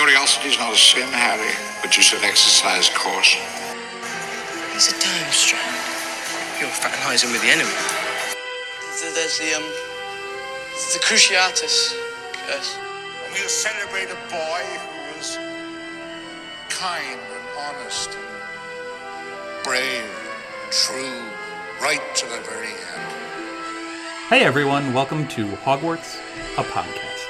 Curiosity's not a sin, Harry, but you should exercise caution. He's a time strand. You're fraternizing with the enemy. There's the, um, the Cruciatus curse. And we'll celebrate a boy who was kind and honest and brave and true, right to the very end. Hey everyone, welcome to Hogwarts, a podcast.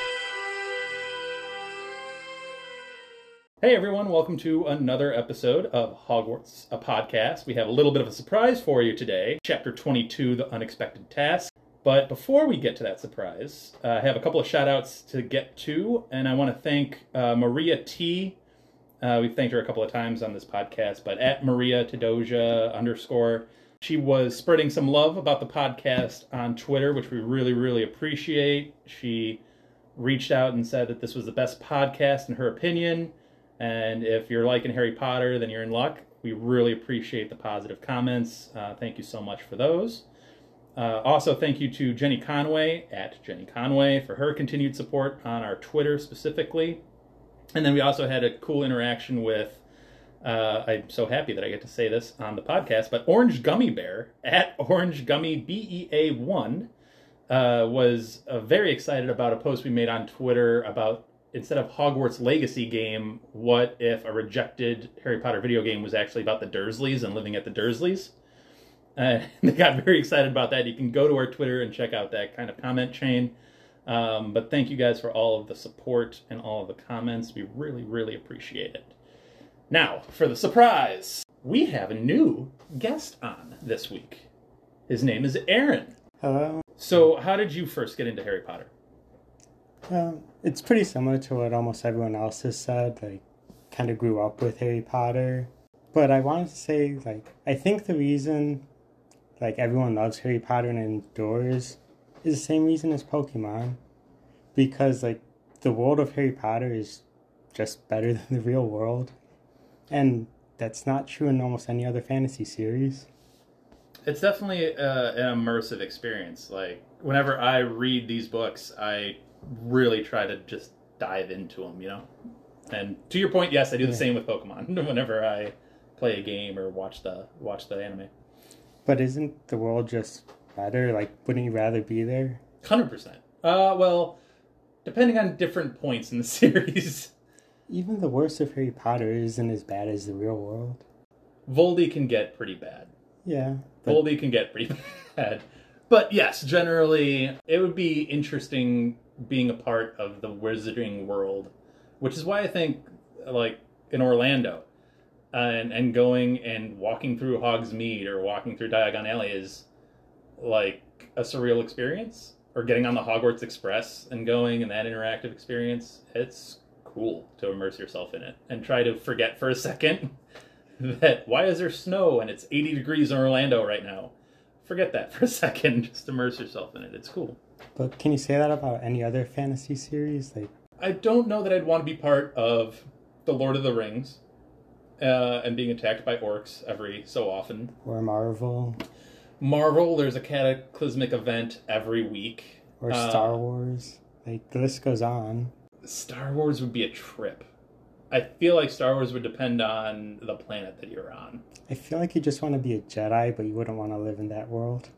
Hey everyone, welcome to another episode of Hogwarts, a podcast. We have a little bit of a surprise for you today. Chapter 22, The Unexpected Task. But before we get to that surprise, uh, I have a couple of shout outs to get to, and I want to thank uh, Maria T. Uh, we've thanked her a couple of times on this podcast, but at Maria Tadoja underscore, she was spreading some love about the podcast on Twitter, which we really, really appreciate. She reached out and said that this was the best podcast in her opinion. And if you're liking Harry Potter, then you're in luck. We really appreciate the positive comments. Uh, thank you so much for those. Uh, also, thank you to Jenny Conway at Jenny Conway for her continued support on our Twitter specifically. And then we also had a cool interaction with, uh, I'm so happy that I get to say this on the podcast, but Orange Gummy Bear at Orange Gummy BEA1 uh, was uh, very excited about a post we made on Twitter about instead of Hogwarts Legacy game, what if a rejected Harry Potter video game was actually about the Dursleys and living at the Dursleys? Uh, they got very excited about that. You can go to our Twitter and check out that kind of comment chain. Um, but thank you guys for all of the support and all of the comments. We really, really appreciate it. Now, for the surprise, we have a new guest on this week. His name is Aaron. Hello. So, how did you first get into Harry Potter? Um, it's pretty similar to what almost everyone else has said. Like, kind of grew up with Harry Potter. But I wanted to say, like, I think the reason, like, everyone loves Harry Potter and endures is the same reason as Pokemon. Because, like, the world of Harry Potter is just better than the real world. And that's not true in almost any other fantasy series. It's definitely uh, an immersive experience. Like, whenever I read these books, I really try to just dive into them, you know? And to your point, yes, I do the Yeah. same with Pokemon whenever I play a game or watch the watch the anime. But isn't the world just better? Like, wouldn't you rather be there? Hundred percent. Uh, well, depending on different points in the series, Even the worst of Harry Potter isn't as bad as the real world. Voldy can get pretty bad. Yeah. But Voldy can get pretty bad. But yes, generally, it would be interesting being a part of the wizarding world, which is why I think, like in Orlando, and and going and walking through Hogsmeade or walking through Diagon Alley is like a surreal experience. Or getting on the Hogwarts Express and going and that interactive experience, it's cool to immerse yourself in it and try to forget for a second that why is there snow and it's 80 degrees in Orlando right now? Forget that for a second. Just immerse yourself in it. It's cool. But can you say that about any other fantasy series? Like, I don't know that I'd want to be part of the Lord of the Rings uh, and being attacked by orcs every so often. or Marvel, Marvel, there's a cataclysmic event every week. or Uh, Star Wars. Like, the list goes on. Star Wars would be a trip. I feel like Star Wars would depend on the planet that you're on. I feel like you just want to be a Jedi, but you wouldn't want to live in that world.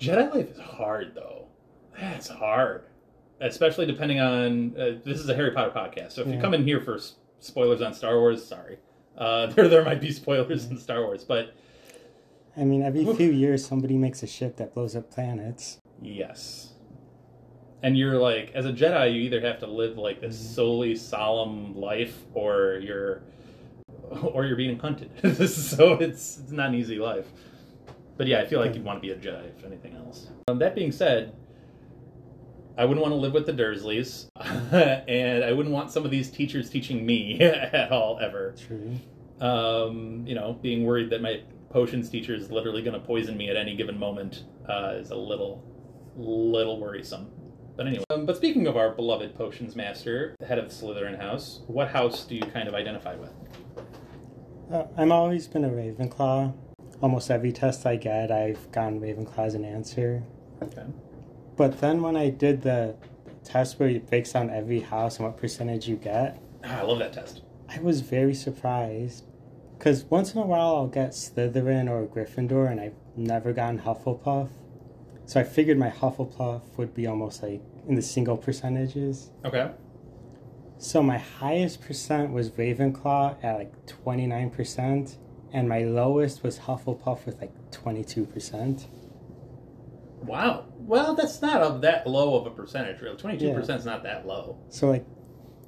Jedi life is hard, though. That's hard, especially depending on. Uh, this is a Harry Potter podcast, so if you come in here for s- spoilers on Star Wars, sorry. Uh, there, there might be spoilers in Star Wars, but I mean, every few years somebody makes a ship that blows up planets. yes. And you're like, as a Jedi, you either have to live like this solely solemn life, or you're, or you're being hunted. so it's it's not an easy life. But yeah, I feel like you'd want to be a Jedi if anything else. Um, that being said, I wouldn't want to live with the Dursleys, and I wouldn't want some of these teachers teaching me at all ever. True. Um, you know, being worried that my potions teacher is literally going to poison me at any given moment uh, is a little, little worrisome. But anyway, um, but speaking of our beloved potions master, the head of the Slytherin house, what house do you kind of identify with? Uh, I've always been a Ravenclaw. Almost every test I get, I've gotten Ravenclaw as an answer. Okay. But then when I did the test where it breaks down every house and what percentage you get, Ah, I love that test. I was very surprised because once in a while I'll get Slytherin or Gryffindor, and I've never gotten Hufflepuff. So I figured my Hufflepuff would be almost like in the single percentages. Okay. So my highest percent was Ravenclaw at like 29%, and my lowest was Hufflepuff with like 22%. Wow. Well, that's not a, that low of a percentage. Really, twenty-two percent is not that low. So like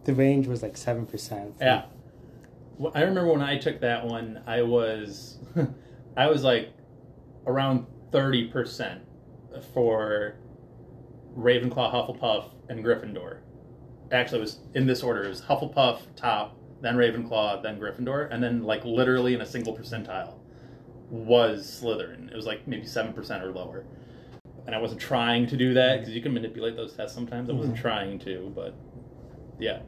the range was like 7%. Yeah. Well, I remember when I took that one, I was, I was like, around thirty percent for Ravenclaw, Hufflepuff, and Gryffindor. Actually, it was in this order. It was Hufflepuff top, then Ravenclaw, then Gryffindor, and then like literally in a single percentile was Slytherin. It was like maybe seven percent or lower. And I wasn't trying to do that because you can manipulate those tests sometimes. I wasn't mm-hmm. trying to, but yeah.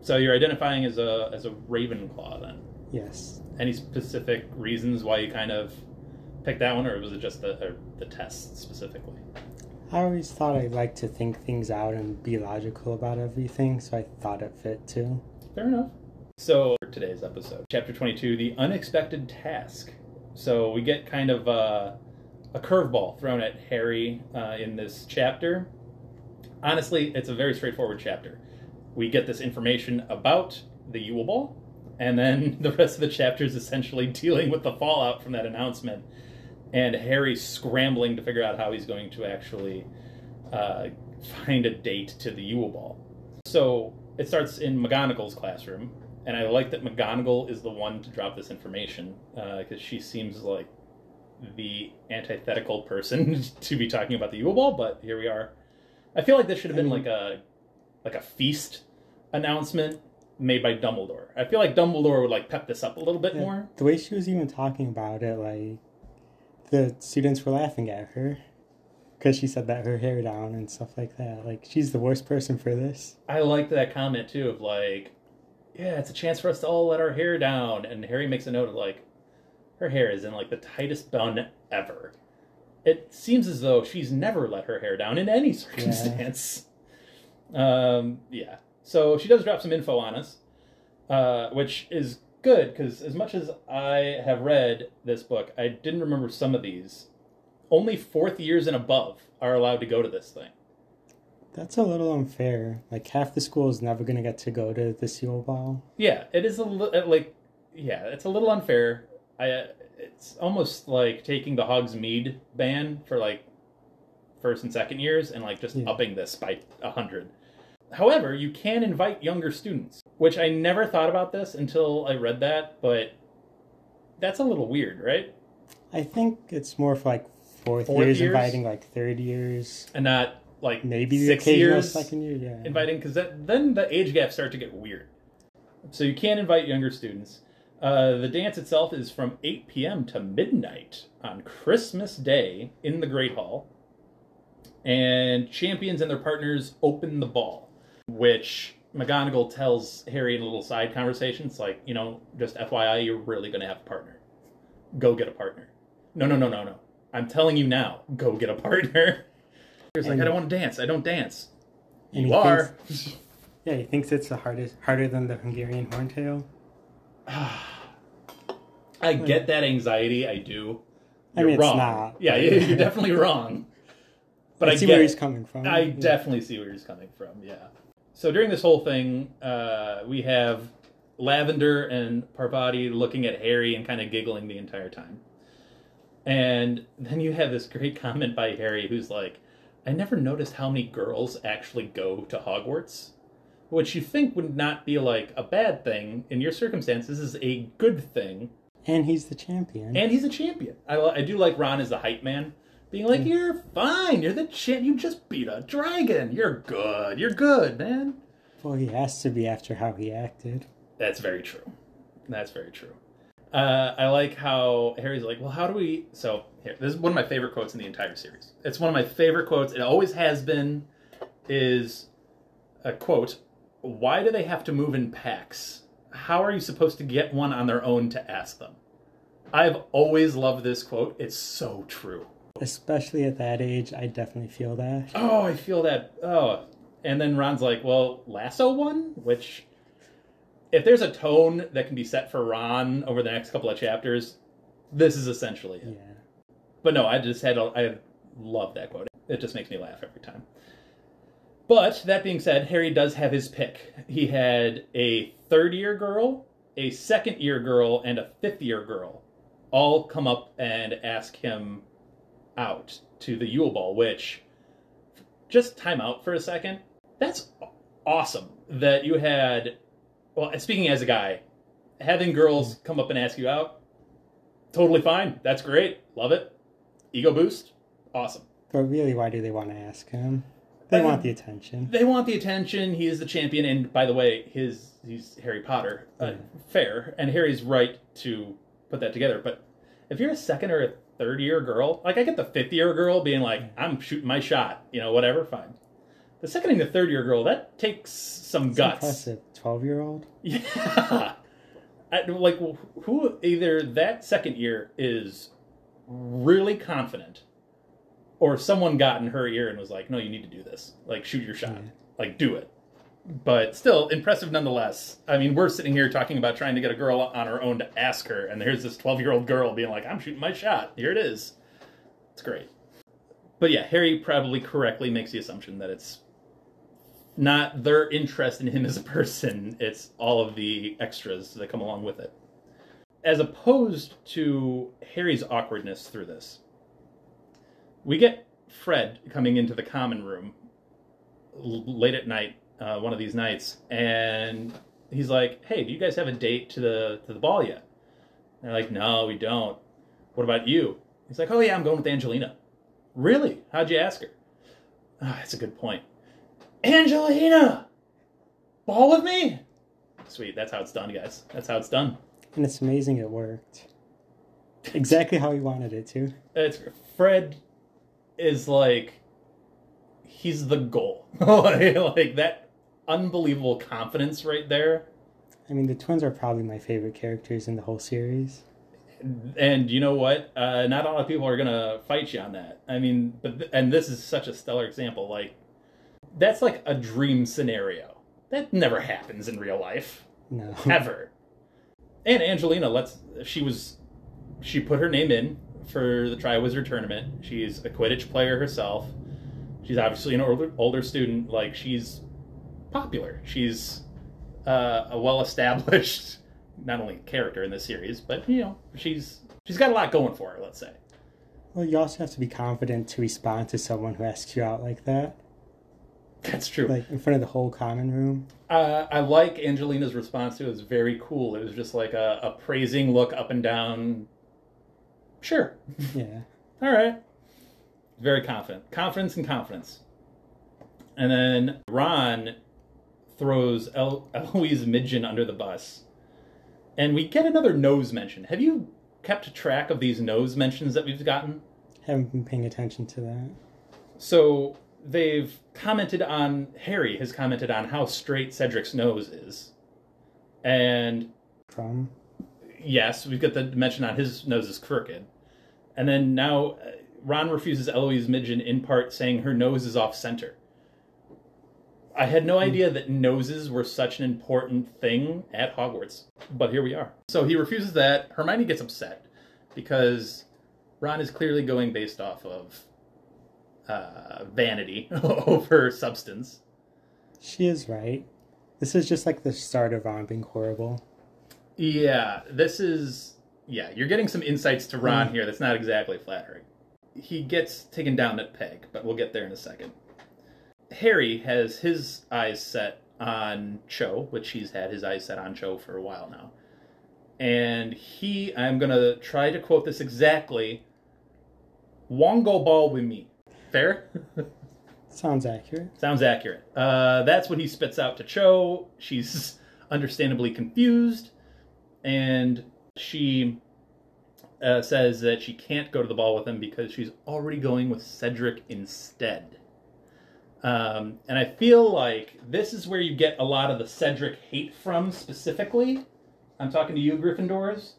So you're identifying as a as a Ravenclaw then. Yes. Any specific reasons why you kind of picked that one, or was it just the or the test specifically? I always thought I'd like to think things out and be logical about everything, so I thought it fit too. Fair enough. So for today's episode, chapter twenty-two, the unexpected task. So we get kind of uh, a curveball thrown at Harry uh, in this chapter. Honestly, it's a very straightforward chapter. We get this information about the Yule Ball, and then the rest of the chapter is essentially dealing with the fallout from that announcement, and Harry scrambling to figure out how he's going to actually uh, find a date to the Yule Ball. So it starts in McGonagall's classroom, and I like that McGonagall is the one to drop this information because she seems like the antithetical person to be talking about the Yule Ball. But here we are. I feel like this should have been like a like a feast announcement made by Dumbledore. I feel like Dumbledore would like pep this up a little bit Yeah, more. The way she was even talking about it, like the students were laughing at her because she said that her hair down and stuff like that. Like she's the worst person for this. I liked that comment too of like, yeah, it's a chance for us to all let our hair down. And Harry makes a note of like, her hair is in like the tightest bun ever. It seems as though she's never let her hair down in any circumstance. Um, yeah. So she does drop some info on us, uh, which is good because as much as I have read this book, I didn't remember some of these. Only fourth years and above are allowed to go to this thing. That's a little unfair. Like half the school is never gonna get to go to the Yule Ball. Yeah, it is a li- like, yeah, it's a little unfair. I, uh, it's almost like taking the Hogsmeade ban for like first and second years and like just Yeah. upping this by a hundred. However, you can invite younger students, which I never thought about this until I read that, but that's a little weird, right? I think it's more for like fourth, Fourth years, years? inviting like third years, And not like maybe six years second year. Yeah. inviting because then the age gaps start to get weird. So you can invite younger students. Uh, the dance itself is from 8 p.m. to midnight on Christmas Day in the Great Hall. And champions and their partners open the ball, which McGonagall tells Harry in a little side conversation. It's like, you know, just FYI, you're really going to have a partner. Go get a partner. No, no, no, no, no. I'm telling you now, go get a partner. He's like, I don't want to dance. I don't dance. And You are. thinks- yeah, he thinks it's the hardest, harder than the Hungarian horntail. I get that anxiety. I do. You're mean, it's wrong. not. Yeah, you're definitely wrong. But I, I see get where he's coming from. I Yeah. definitely see where he's coming from. Yeah. So during this whole thing, uh, we have Lavender and Parvati looking at Harry and kind of giggling the entire time. And then you have this great comment by Harry who's like, I never noticed how many girls actually go to Hogwarts. Which you think would not be like a bad thing. In your circumstances, is a good thing. And he's the champion. And he's a champion. I, I do like Ron as the hype man, being like, "You're fine. You're the champ. You just beat a dragon. You're good. You're good, man." well, he has to be after how he acted. That's very true. That's very true. Uh, I like how Harry's like, "Well, how do we?" So here, this is one of my favorite quotes in the entire series. It's one of my favorite quotes. It always has been. Is a quote. Why do they have to move in packs? How are you supposed to get one on their own to ask them? I've always loved this quote. It's so true. Especially at that age, I definitely feel that. Oh, I feel that. Oh, and then Ron's like, "Well, lasso one," which if there's a tone that can be set for Ron over the next couple of chapters, this is essentially it. Yeah. But no, I just had a, I love that quote. It just makes me laugh every time. But that being said, Harry does have his pick. He had a third year girl, a second year girl, and a fifth year girl all come up and ask him out to the Yule Ball, which just time out for a second. That's awesome that you had well, speaking as a guy, having girls come up and ask you out, totally fine. That's great. Love it. Ego boost. Awesome. But really, why do they want to ask him? They want the attention. They want the attention. He is the champion, and by the way, his he's Harry Potter. Uh, fair, and Harry's right to put that together. But if you're a second or a third year girl, like I get the fifth year girl being like, "I'm shooting my shot," you know, whatever, fine. The second and the third year girl, that takes some guts. impressive. Twelve year old. Yeah. I, like who either that second year is really confident or someone got in her ear and was like, "No, you need to do this. Like shoot your shot. Yeah. Like do it." But still impressive nonetheless. I mean, we're sitting here talking about trying to get a girl on her own to ask her and there's this 12-year-old girl being like, "I'm shooting my shot. Here it is." It's great. But yeah, Harry probably correctly makes the assumption that it's not their interest in him as a person, it's all of the extras that come along with it. As opposed to Harry's awkwardness through this, we get Fred coming into the common room late at night, uh, one of these nights, and he's like, "Hey, do you guys have a date to the to the ball yet?" And they're like, "No, we don't." What about you? He's like, "Oh yeah, I'm going with Angelina." Really? How'd you ask her? Ah, that's a good point. Angelina! Ball with me? Sweet, that's how it's done, guys. That's how it's done. And it's amazing it worked. Exactly how he wanted it to. It's Fred is like he's the goal. like, like that unbelievable confidence right there. I mean, the twins are probably my favorite characters in the whole series. And you know what? Uh, not a lot of people are gonna fight you on that. I mean, but th- and this is such a stellar example. Like that's like a dream scenario. That never happens in real life. No. ever. And Angelina, let's she was she put her name in for the Triwizard tournament. She's a Quidditch player herself. She's obviously an older older student. Like she's popular. She's uh, a well established not only character in this series, but you know she's she's got a lot going for her. Let's say. Well, you also have to be confident to respond to someone who asks you out like that. That's true. Like in front of the whole common room. Uh, I like Angelina's response to it. It was very cool. It was just like a, a praising look up and down. Sure. Yeah. All right. Very confident. Confidence and confidence. And then Ron throws El- Eloise Midgen under the bus. And we get another nose mention. Have you kept track of these nose mentions that we've gotten? Haven't been paying attention to that. So they've commented on, Harry has commented on how straight Cedric's nose is. And From yes, we've got the mention on his nose is crooked. And then now uh, Ron refuses Eloise Midgen in part saying her nose is off center. I had no idea that noses were such an important thing at Hogwarts, but here we are. So he refuses that. Hermione gets upset because Ron is clearly going based off of uh, vanity over substance. she is right. This is just like the start of Ron being horrible. Yeah, this is yeah, you're getting some insights to Ron here that's not exactly flattering. He gets taken down at peg, but we'll get there in a second. Harry has his eyes set on Cho, which he's had his eyes set on Cho for a while now. And he, I'm going to try to quote this exactly Wongo ball with me. Fair? Sounds accurate. Sounds accurate. Uh, that's what he spits out to Cho. She's understandably confused, and she uh, says that she can't go to the ball with him because she's already going with Cedric instead. Um, and I feel like this is where you get a lot of the Cedric hate from specifically. I'm talking to you, Gryffindors,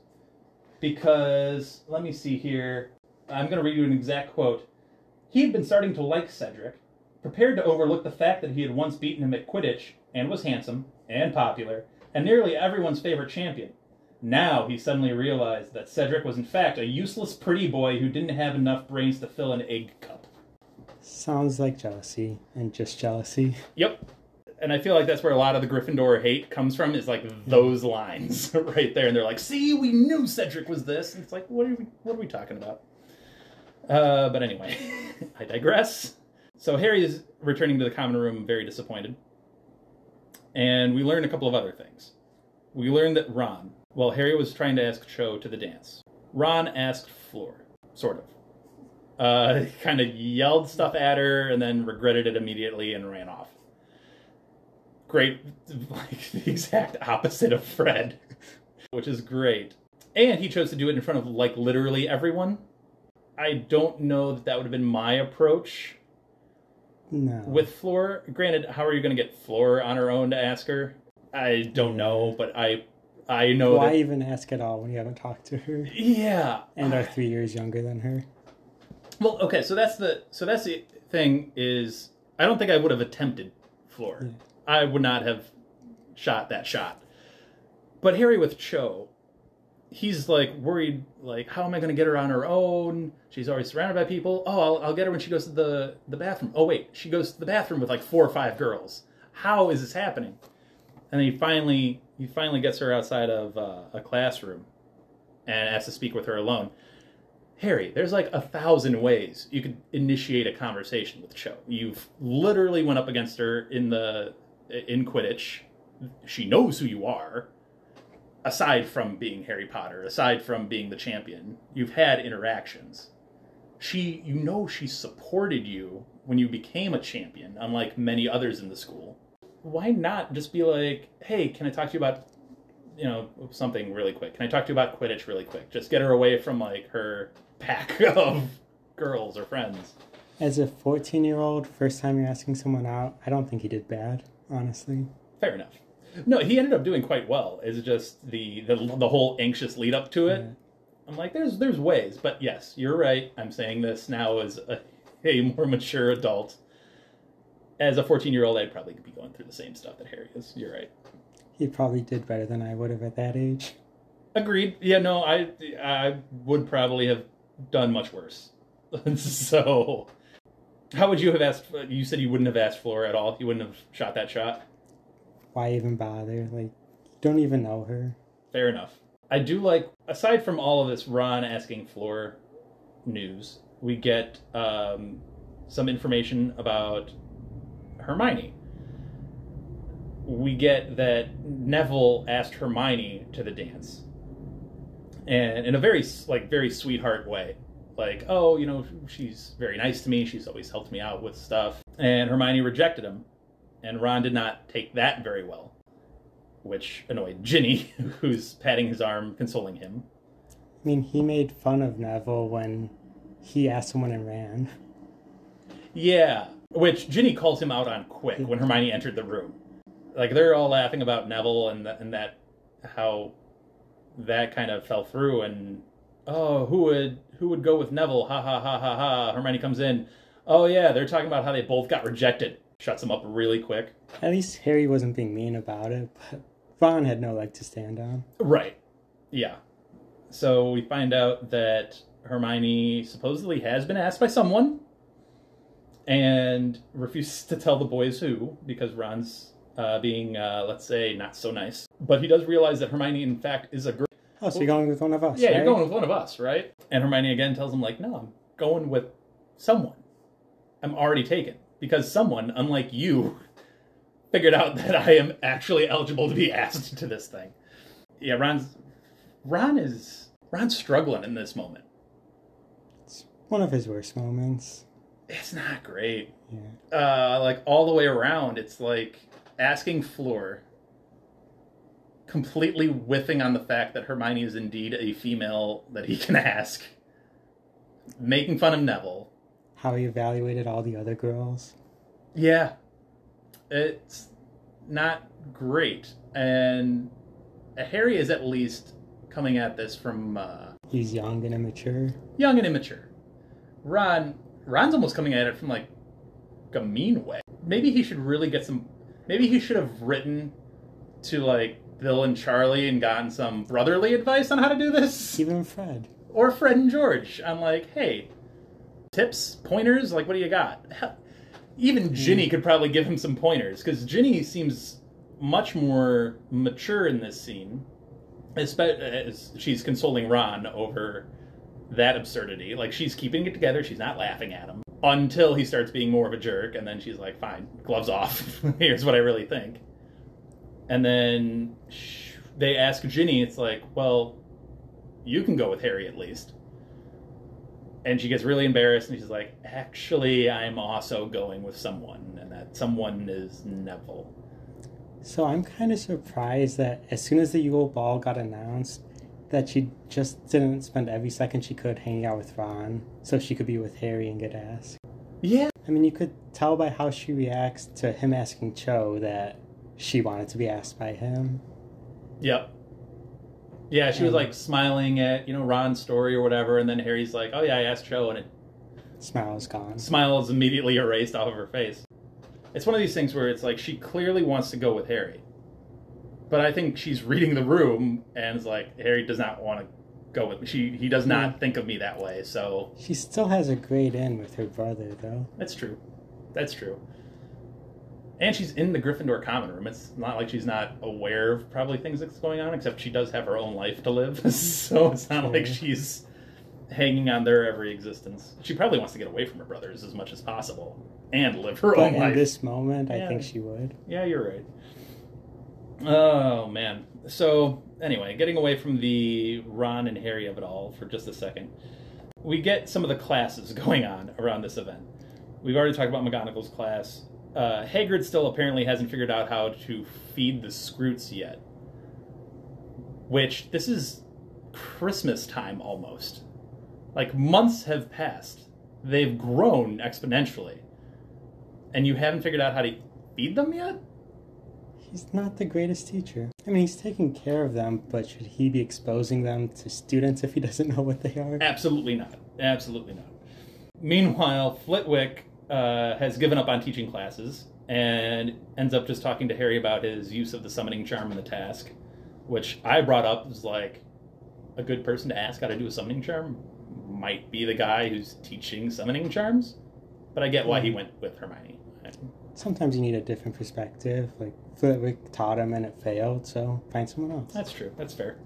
because let me see here. I'm going to read you an exact quote. He had been starting to like Cedric, prepared to overlook the fact that he had once beaten him at Quidditch and was handsome and popular, and nearly everyone's favorite champion. Now he suddenly realized that Cedric was in fact a useless pretty boy who didn't have enough brains to fill an egg cup. Sounds like jealousy and just jealousy. Yep. And I feel like that's where a lot of the Gryffindor hate comes from is like those lines right there. And they're like, see, we knew Cedric was this. And it's like, what are we, what are we talking about? Uh, but anyway, I digress. So Harry is returning to the common room very disappointed. And we learn a couple of other things. We learn that Ron, while Harry was trying to ask Cho to the dance, Ron asked Fleur, sort of. Uh, kind of yelled stuff at her and then regretted it immediately and ran off. Great, like the exact opposite of Fred, which is great. And he chose to do it in front of like literally everyone. I don't know that that would have been my approach No. with Fleur. Granted, how are you going to get Fleur on her own to ask her? I don't know, but I I know Why that even ask at all when you haven't talked to her yeah. and are three years younger than her? Well, okay, so that's the so that's the thing is I don't think I would have attempted Fleur. I would not have shot that shot. But Harry with Cho, he's like worried like how am I going to get her on her own? She's already surrounded by people. Oh, I'll, I'll get her when she goes to the the bathroom. Oh wait, she goes to the bathroom with like four or five girls. How is this happening? And then he finally he finally gets her outside of uh, a classroom and has to speak with her alone. Harry, there's like a thousand ways you could initiate a conversation with Cho. You've literally went up against her in the in Quidditch. She knows who you are. Aside from being Harry Potter, aside from being the champion, you've had interactions. She, you know, she supported you when you became a champion, unlike many others in the school. Why not just be like, "Hey, can I talk to you about you know something really quick. Can i talk to you about quidditch really quick? Just get her away from like her pack of girls or friends. As a 14 year old, first time you're asking someone out, I don't think he did bad, honestly. fair enough. No he ended up doing quite well. It's just the the, the whole anxious lead up to it. I'm like there's there's ways but yes you're right. I'm saying this now as a, a more mature adult. As a 14 year old i'd probably be going through the same stuff that harry is. You're right He probably did better than I would have at that age. Agreed. Yeah, no, I I would probably have done much worse. so, how would you have asked? You said you wouldn't have asked Flora at all. You wouldn't have shot that shot. Why even bother? Like, don't even know her. Fair enough. I do like, aside from all of this Ron asking Fleur news, we get um, some information about Hermione. We get that Neville asked Hermione to the dance, and in a very like very sweetheart way, like, oh, you know, she's very nice to me. She's always helped me out with stuff, and Hermione rejected him, and Ron did not take that very well which annoyed Ginny, who's patting his arm, consoling him. I mean, he made fun of Neville when he asked someone and ran. Yeah, which Ginny calls him out on quick when Hermione entered the room. Like they're all laughing about Neville and th- and that how that kind of fell through and oh who would who would go with Neville? Ha ha ha ha ha. Hermione comes in. Oh yeah, they're talking about how they both got rejected. Shuts them up really quick. At least Harry wasn't being mean about it, but Ron had no leg to stand on. Right. Yeah. So we find out that Hermione supposedly has been asked by someone and refuses to tell the boys who because Ron's uh, being, uh, let's say, not so nice. But he does realize that Hermione, in fact, is a girl. Oh, so you're going with one of us? Yeah, right? you're going with one of us, right? And Hermione again tells him, like, no, I'm going with someone. I'm already taken because someone, unlike you, figured out that I am actually eligible to be asked to this thing. Yeah, Ron's Ron is Ron's struggling in this moment. It's one of his worst moments. It's not great. Yeah. Uh, like all the way around, it's like asking Fleur, completely whiffing on the fact that Hermione is indeed a female that he can ask, making fun of Neville. How he evaluated all the other girls. Yeah, it's not great, and Harry is at least coming at this from uh, He's young and immature. young and immature. Ron, Ron's almost coming at it from like a mean way. Maybe he should really get some. Maybe he should have written to like Bill and Charlie and gotten some brotherly advice on how to do this? Even Fred. Or Fred and George I'm like, hey, tips, pointers, like what do you got? Even hmm. Ginny could probably give him some pointers because Ginny seems much more mature in this scene, as she's consoling Ron over that absurdity. Like she's keeping it together, she's not laughing at him until he starts being more of a jerk, and then she's like, "Fine, gloves off. Here's what I really think." And then sh- they ask Ginny, "It's like, well, you can go with Harry at least." And she gets really embarrassed, and she's like, "Actually, I'm also going with someone, and that someone is Neville." So I'm kind of surprised that as soon as the Yule Ball got announced, that she just didn't spend every second she could hanging out with Ron, so she could be with Harry and get asked. Yeah, I mean, you could tell by how she reacts to him asking Cho that she wanted to be asked by him. Yep. Yeah, she was Um, like smiling at you know Ron's story or whatever, and then Harry's like, "Oh yeah, I asked Cho," and it Smile is gone. smile is immediately erased off of her face. It's one of these things where it's like she clearly wants to go with Harry, but I think she's reading the room and is like, Harry does not want to go with me. She he does not think of me that way, so She still has a great end with her brother, though. that's true. That's true. And she's in the Gryffindor common room. It's not like she's not aware of probably things that's going on, except she does have her own life to live. so it's not like she's hanging on their every existence. She probably wants to get away from her brothers as much as possible and live her But own in life. In this moment, I think she would. Yeah, you're right. Oh man. So anyway, getting away from the Ron and Harry of it all for just a second, we get some of the classes going on around this event. We've already talked about McGonagall's class. Uh, Hagrid still apparently hasn't figured out how to feed the Skrewts yet. Which this is Christmas time almost. Like months have passed. They've grown exponentially. And you haven't figured out how to feed them yet? He's not the greatest teacher. I mean, he's taking care of them, but should he be exposing them to students if he doesn't know what they are? Absolutely not. Absolutely not. Meanwhile, Flitwick uh, has given up on teaching classes and ends up just talking to Harry about his use of the summoning charm in the task, which I brought up as like a good person to ask how to do a summoning charm might be the guy who's teaching summoning charms, but I get why he went with Hermione. Sometimes you need a different perspective. Like, Flitwick taught him and it failed, so find someone else. That's true. That's fair.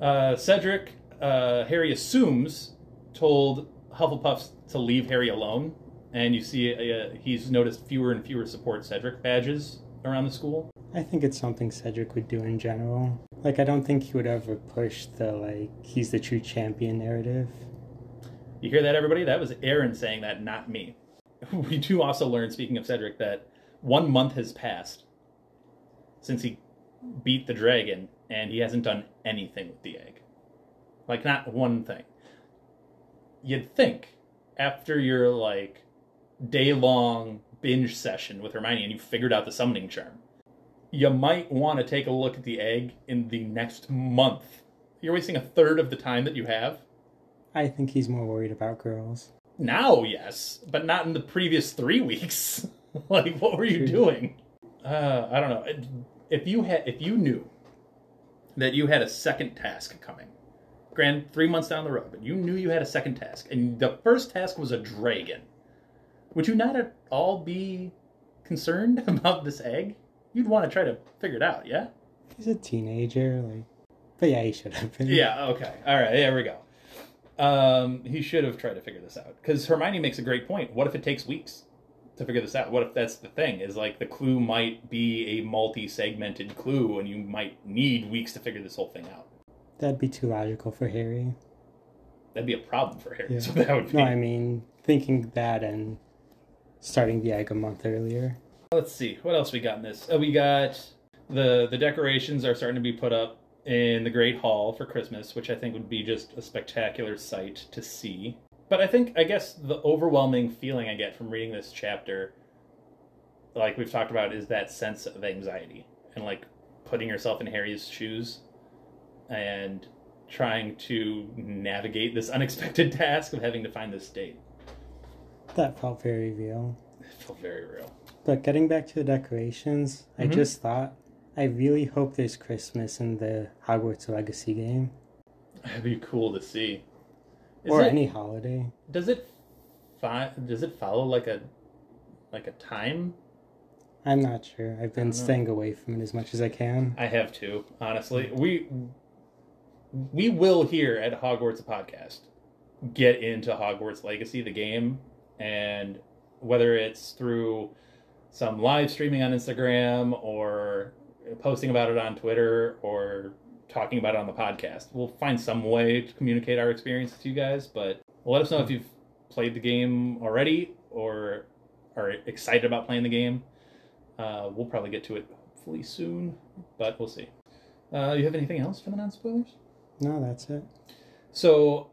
Uh, Cedric, uh, Harry assumes, told Hufflepuffs to leave Harry alone, and you see uh, he's noticed fewer and fewer support Cedric badges around the school. I think it's something Cedric would do in general. Like, I don't think he would ever push the, like, he's the true champion narrative. You hear that, everybody? That was Aaron saying that, not me. We do also learn, speaking of Cedric, that one month has passed since he beat the dragon, and he hasn't done anything with the egg. Like, not one thing. You'd think, after your, like, day long binge session with Hermione and you figured out the summoning charm, you might want to take a look at the egg in the next month. You're wasting a third of the time that you have. I think he's more worried about girls. Now, yes, but not in the previous three weeks. like, what were you doing? Uh, I don't know. If you had, if you knew that you had a second task coming, grand three months down the road, but you knew you had a second task, and the first task was a dragon, would you not at all be concerned about this egg? You'd want to try to figure it out, yeah? He's a teenager, like, but yeah, he should have been. Yeah, okay. All right, there we go. Um, he should have tried to figure this out because Hermione makes a great point. What if it takes weeks to figure this out? What if that's the thing? Is like the clue might be a multi-segmented clue, and you might need weeks to figure this whole thing out. That'd be too logical for Harry. That'd be a problem for Harry. Yeah. So that would be. No, I mean, thinking that and starting the egg a month earlier. Let's see what else we got in this. Oh, we got the the decorations are starting to be put up in the Great Hall for Christmas, which I think would be just a spectacular sight to see. But I think I guess the overwhelming feeling I get from reading this chapter, like we've talked about, is that sense of anxiety and like putting yourself in Harry's shoes and trying to navigate this unexpected task of having to find this date. That felt very real. It felt very real. But getting back to the decorations, I Mhm. just thought I really hope there's Christmas in the Hogwarts Legacy game That'd be cool to see. Is or it- any holiday. Does it fi- Does it follow like a like a time? I'm not sure. I've been don't know. staying away from it as much as I can. I have to honestly. We we will here at Hogwarts podcast get into Hogwarts Legacy, the game, and whether it's through some live streaming on Instagram or posting about it on Twitter or talking about it on the podcast, we'll find some way to communicate our experience to you guys. But let us know if you've played the game already or are excited about playing the game. Uh, we'll probably get to it hopefully soon, but we'll see. Uh, you have anything else for the non spoilers? No, that's it. So,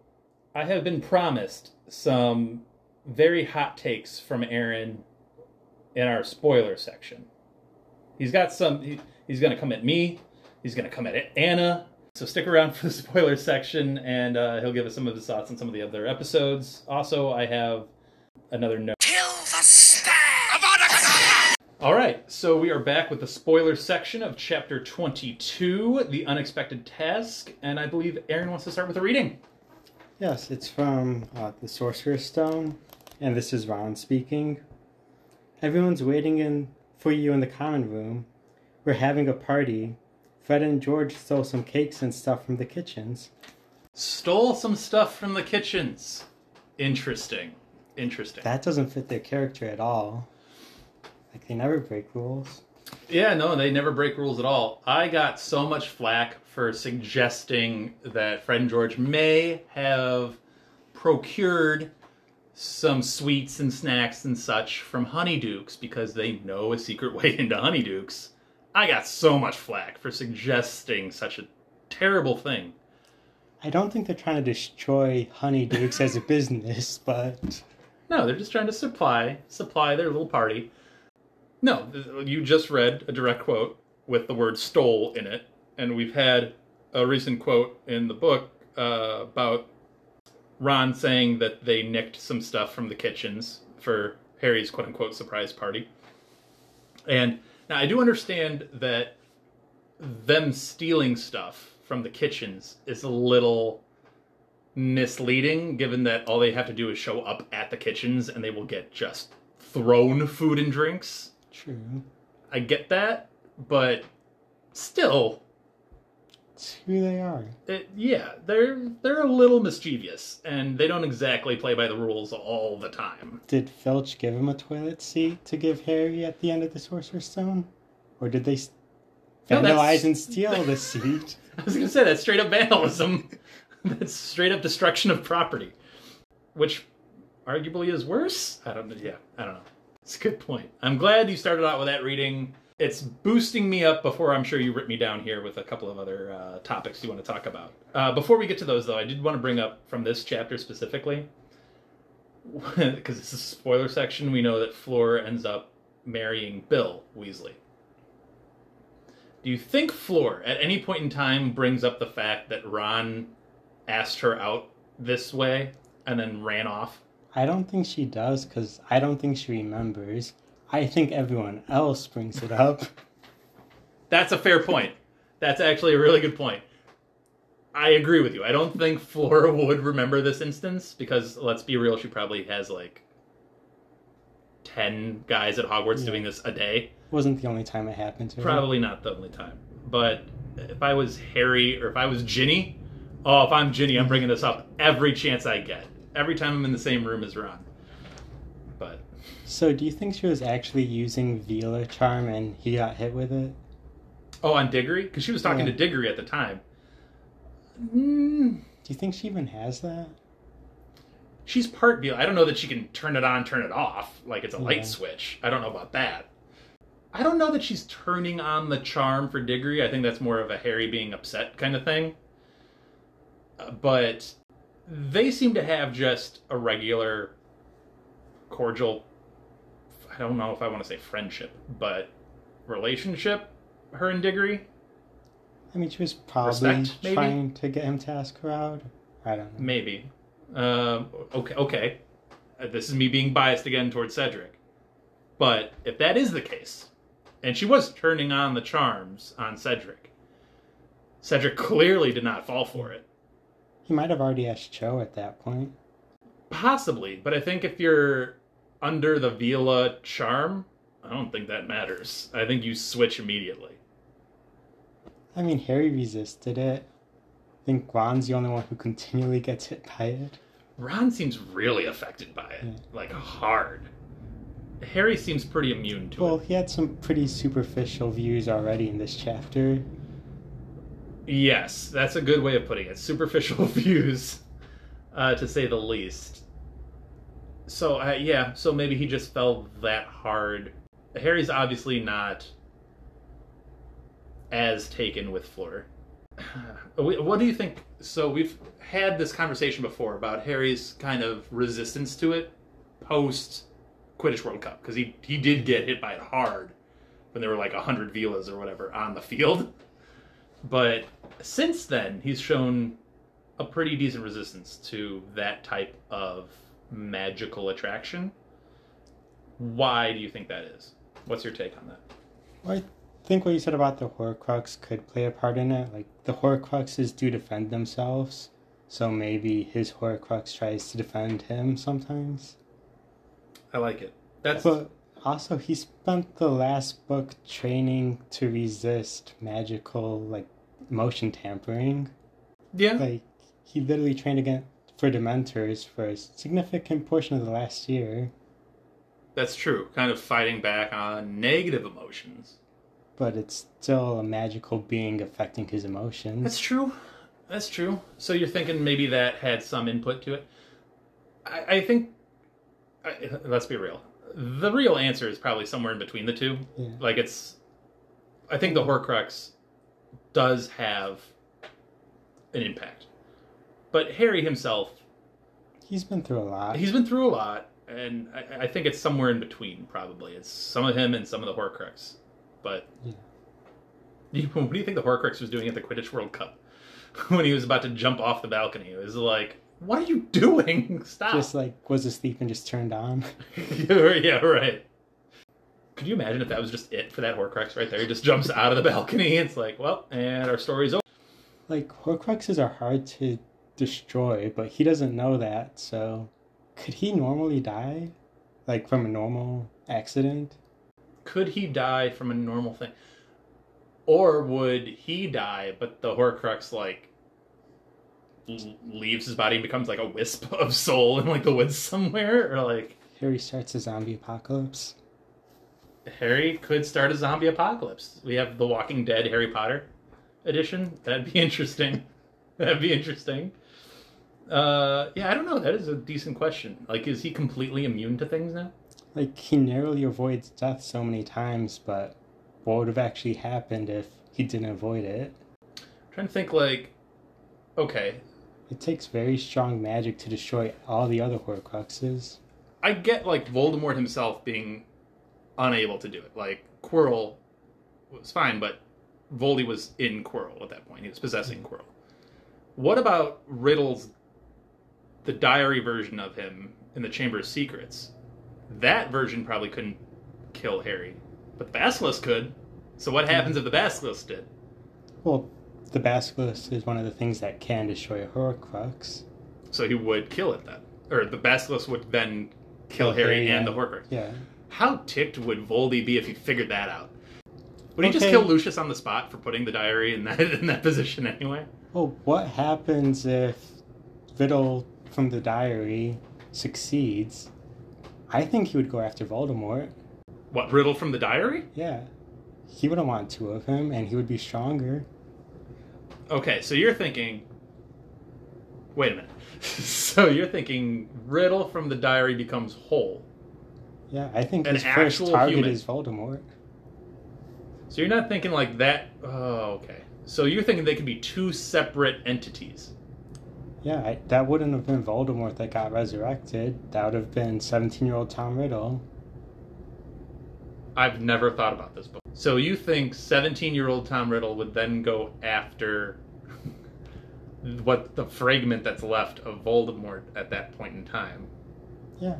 I have been promised some very hot takes from Aaron in our spoiler section. He's got some. He, he's going to come at me. He's going to come at Anna. So stick around for the spoiler section, and uh, he'll give us some of his thoughts on some of the other episodes. Also, I have another note. Kill the stag! All right, so we are back with the spoiler section of chapter 22, The Unexpected Task, and I believe Aaron wants to start with a reading. Yes, it's from uh, the Sorcerer's Stone, and this is Ron speaking. Everyone's waiting in for you in the common room. We're having a party. Fred and George stole some cakes and stuff from the kitchens. Stole some stuff from the kitchens. Interesting. Interesting. That doesn't fit their character at all. Like they never break rules. Yeah, no, they never break rules at all. I got so much flack for suggesting that Fred and George may have procured some sweets and snacks and such from Honeydukes because they know a secret way into Honeydukes. I got so much flack for suggesting such a terrible thing. I don't think they're trying to destroy Honeydukes as a business, but No, they're just trying to supply supply their little party. No, you just read a direct quote with the word "stole" in it, and we've had a recent quote in the book uh, about Ron saying that they nicked some stuff from the kitchens for Harry's "quote unquote" surprise party. And now I do understand that them stealing stuff from the kitchens is a little misleading given that all they have to do is show up at the kitchens and they will get just thrown food and drinks. true. I get that, but still, It's who they are. it, yeah, they're they're a little mischievous and they don't exactly play by the rules all the time. Did Filch give him a toilet seat to give Harry at the end of the Sorcerer's Stone? Or did they No, vandalize and steal the seat? I was gonna say that's straight up vandalism. that's straight up destruction of property, which arguably is worse. I don't know. Yeah, I don't know. It's a good point. I'm glad you started out with that reading. It's boosting me up before I'm sure you rip me down here with a couple of other uh, topics you want to talk about. Uh, before we get to those, though, I did want to bring up from this chapter specifically, because it's a spoiler section. We know that Fleur ends up marrying Bill Weasley. Do you think Fleur, at any point in time, brings up the fact that Ron asked her out this way and then ran off? I don't think she does because I don't think she remembers. I think everyone else brings it up. That's a fair point. That's actually a really good point. I agree with you. I don't think Flora would remember this instance because, let's be real, she probably has like 10 guys at Hogwarts Yeah. doing this a day. Wasn't the only time it happened to her. Probably not the only time. But if I was Harry or if I was Ginny, oh, if I'm Ginny, I'm bringing this up every chance I get. Every time I'm in the same room as Ron. So, do you think she was actually using Veela charm and he got hit with it? oh, on Diggory because she was talking Yeah. to Diggory at the time. Mm, Do you think she even has that? she's part Veela. I don't know that she can turn it on, turn it off like it's a Yeah. light switch. I don't know about that. I don't know that she's turning on the charm for Diggory. I think that's more of a Harry being upset kind of thing. Uh, but they seem to have just a regular, cordial. I don't know if I want to say friendship, but relationship. Her and Diggory. I mean, she was probably Respect, maybe? trying to get him to ask her out. I don't know. Maybe. Um, okay. Okay. Uh, This is me being biased again towards Cedric. But if that is the case, And she was turning on the charms on Cedric. Cedric clearly did not fall for it. He might have already asked Cho at that point. Possibly, but I think if you're under the Veela charm, I don't think that matters. I think you switch immediately. I mean, Harry resisted it. I think Ron's the only one who continually gets hit by it. Ron seems really affected by it, Yeah. like hard. Harry seems pretty immune to Well, it. Well, he had some pretty superficial views already in this chapter. Yes, that's a good way of putting it. Superficial views, uh, to say the least. So uh, yeah, so maybe he just fell that hard. Harry's obviously not as taken with Fleur. What do you think? So we've had this conversation before about Harry's kind of resistance to it post Quidditch World Cup because he he did get hit by it hard when there were like hundred Veelas or whatever on the field. But since then, he's shown a pretty decent resistance to that type of magical attraction. Why do you think that is? What's your take on that? Well, I think what you said about the Horcrux could play a part in it. Like, the Horcruxes do defend themselves, so maybe his Horcrux tries to defend him sometimes. I like it. That's But also, he spent the last book training to resist magical, like, motion tampering. yeah. Like, he literally trained against for Dementors for a significant portion of the last year. That's true. Kind of fighting back on negative emotions. But it's still a magical being affecting his emotions. That's true. That's true. So you're thinking maybe that had some input to it. I, I think. I, let's be real. The real answer is probably somewhere in between the two. Yeah. Like it's. I think the Horcrux does have an impact, but Harry himself, He's been through a lot. he's been through a lot, and I, I think it's somewhere in between. Probably it's some of him and some of the Horcrux, but. Yeah. You, what do you think the Horcrux was doing at the Quidditch World Cup when he was about to jump off the balcony? It was like, "What are you doing? Stop!" just like was asleep and just turned on. yeah, right. Could you imagine if that was just it for that Horcrux right there? He just jumps out of the balcony. It's like, well, and our story's over. like Horcruxes are hard to destroy, but he doesn't know that. So, could he normally die, like from a normal accident? Could he die from a normal thing, or would he die, but the Horcrux like l- leaves his body and becomes like a wisp of soul in like the woods somewhere, or like Harry starts a zombie apocalypse. Harry could start a zombie apocalypse. We have the Walking Dead Harry Potter edition. That'd be interesting. That'd be interesting. Uh, yeah, I don't know. That is a decent question. Like, is he completely immune to things now? Like he narrowly avoids death so many times, but what would have actually happened if he didn't avoid it? I'm trying to think. Like, okay, It takes very strong magic to destroy all the other Horcruxes. I get like Voldemort himself being unable to do it. Like Quirrell was fine, but Voldy was in Quirrell at that point. He was possessing Quirrell. What about Riddle's the diary version of him in the Chamber of Secrets? That version probably couldn't kill Harry, but the Basilisk could. So what happens if the Basilisk did? Well, the Basilisk is one of the things that can destroy a Horcrux. So he would kill it then, or the Basilisk would then kill Harry and the Horcrux. Yeah. How ticked would Voldy be if he figured that out? Would he just kill Lucius on the spot for putting the diary in that in that position anyway? Well, what happens if Riddle from the diary succeeds? I think he would go after Voldemort. What Riddle from the diary? Yeah. He wouldn't want two of him, and he would be stronger. Okay, so you're thinking. Wait a minute. so you're thinking Riddle from the diary becomes whole. Yeah, I think An his first actual target human. is Voldemort. So you're not thinking like that. Oh, okay. So you're thinking they could be two separate entities. Yeah, I, that wouldn't have been Voldemort that got resurrected. That would have been 17 year old Tom Riddle. I've never thought about this before. So you think 17 year old Tom Riddle would then go after what the fragment that's left of Voldemort at that point in time? Yeah.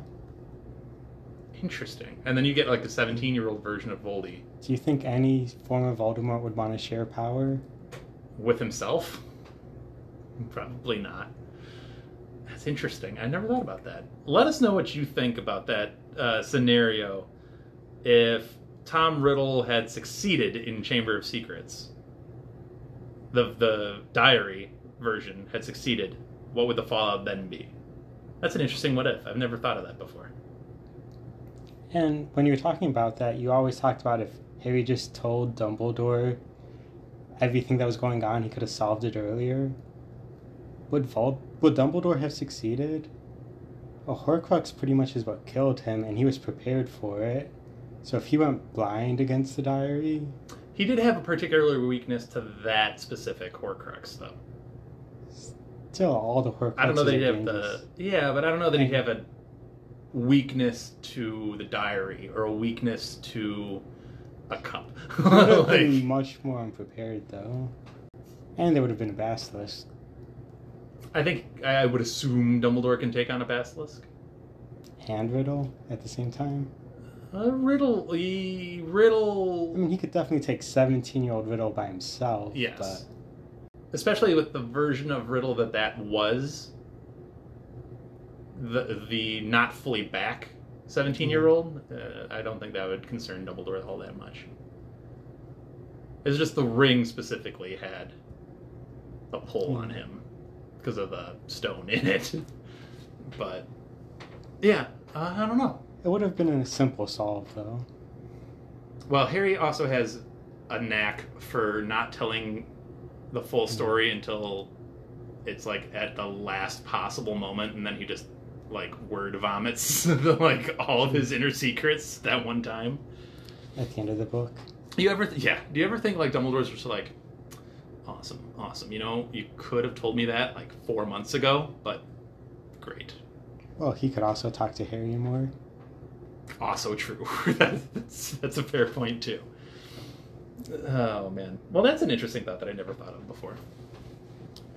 Interesting. And then you get like the 17 year old version of Voldy Do you think any form of Voldemort would want to share power? with himself. Probably not. That's interesting. I never thought about that. Let us know what you think about that uh, scenario. If Tom Riddle had succeeded in Chamber of Secrets, the the diary version had succeeded, what would the fallout then be? That's an interesting what if. I've never thought of that before. And when you were talking about that, you always talked about if Harry just told Dumbledore everything that was going on, he could have solved it earlier. Would Vol- would Dumbledore have succeeded? A Horcrux pretty much is what killed him, and he was prepared for it. So if he went blind against the diary, He did have a particular weakness to that specific Horcrux, though. still all the Horcruxes I don't know that he'd have the yeah, but I don't know that he'd have a weakness to the diary or a weakness to a cup. He would have Like, been much more unprepared, though. And there would have been a basilisk. I think I would assume Dumbledore can take on a basilisk. and Riddle at the same time. Uh, Riddle, he, I mean, he could definitely take 17 year old Riddle by himself. yes, But especially with the version of Riddle that that was. The the not fully back seventeen year old. Uh, I don't think that would concern Dumbledore all that much. It's just the ring specifically had a pull on him because of the stone in it. But yeah, uh, I don't know. it would have been a simple solve, though. Well, Harry also has a knack for not telling the full story until it's like at the last possible moment, and then he just like word vomits like all of his inner secrets that one time. At the end of the book. You ever, yeah? Do you ever think like Dumbledore's just like, awesome, awesome? You know, you could have told me that like four months ago, but great. Well, he could also talk to Harry more. Also true. that's that's a fair point too. Oh man. Well, that's an interesting thought that I never thought of before.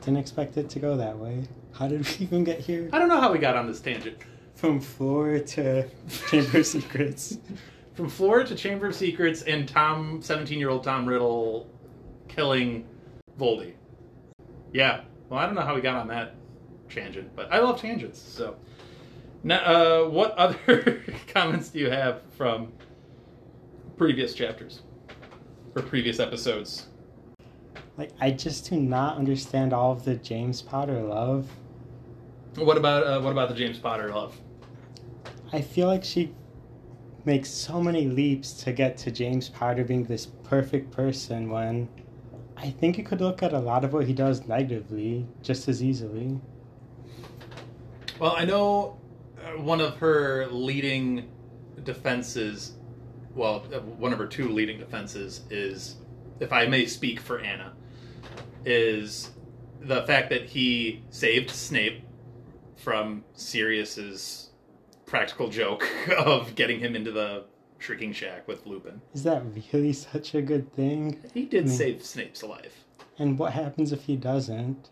Didn't expect it to go that way. How did we even get here? I don't know how we got on this tangent. From Fleur to Chamber of Secrets. From Fleur to Chamber of Secrets and Tom, 17 year old Tom Riddle killing Voldy. Yeah. Well, I don't know how we got on that tangent, but I love tangents. So, now, uh, what other comments do you have from previous chapters or previous episodes? Like, I just do not understand all of the James Potter love. What about uh, what about the James Potter love? I feel like she makes so many leaps to get to James Potter being this perfect person when I think you could look at a lot of what he does negatively just as easily. Well, I know uh, one of her leading defenses, well, uh, one of her two leading defenses is, if I may speak for Anna, is the fact that he saved Snape from Sirius's practical joke of getting him into the shrieking shack with Lupin. Is that really such a good thing? He did I mean- save Snape's life. And what happens if he doesn't?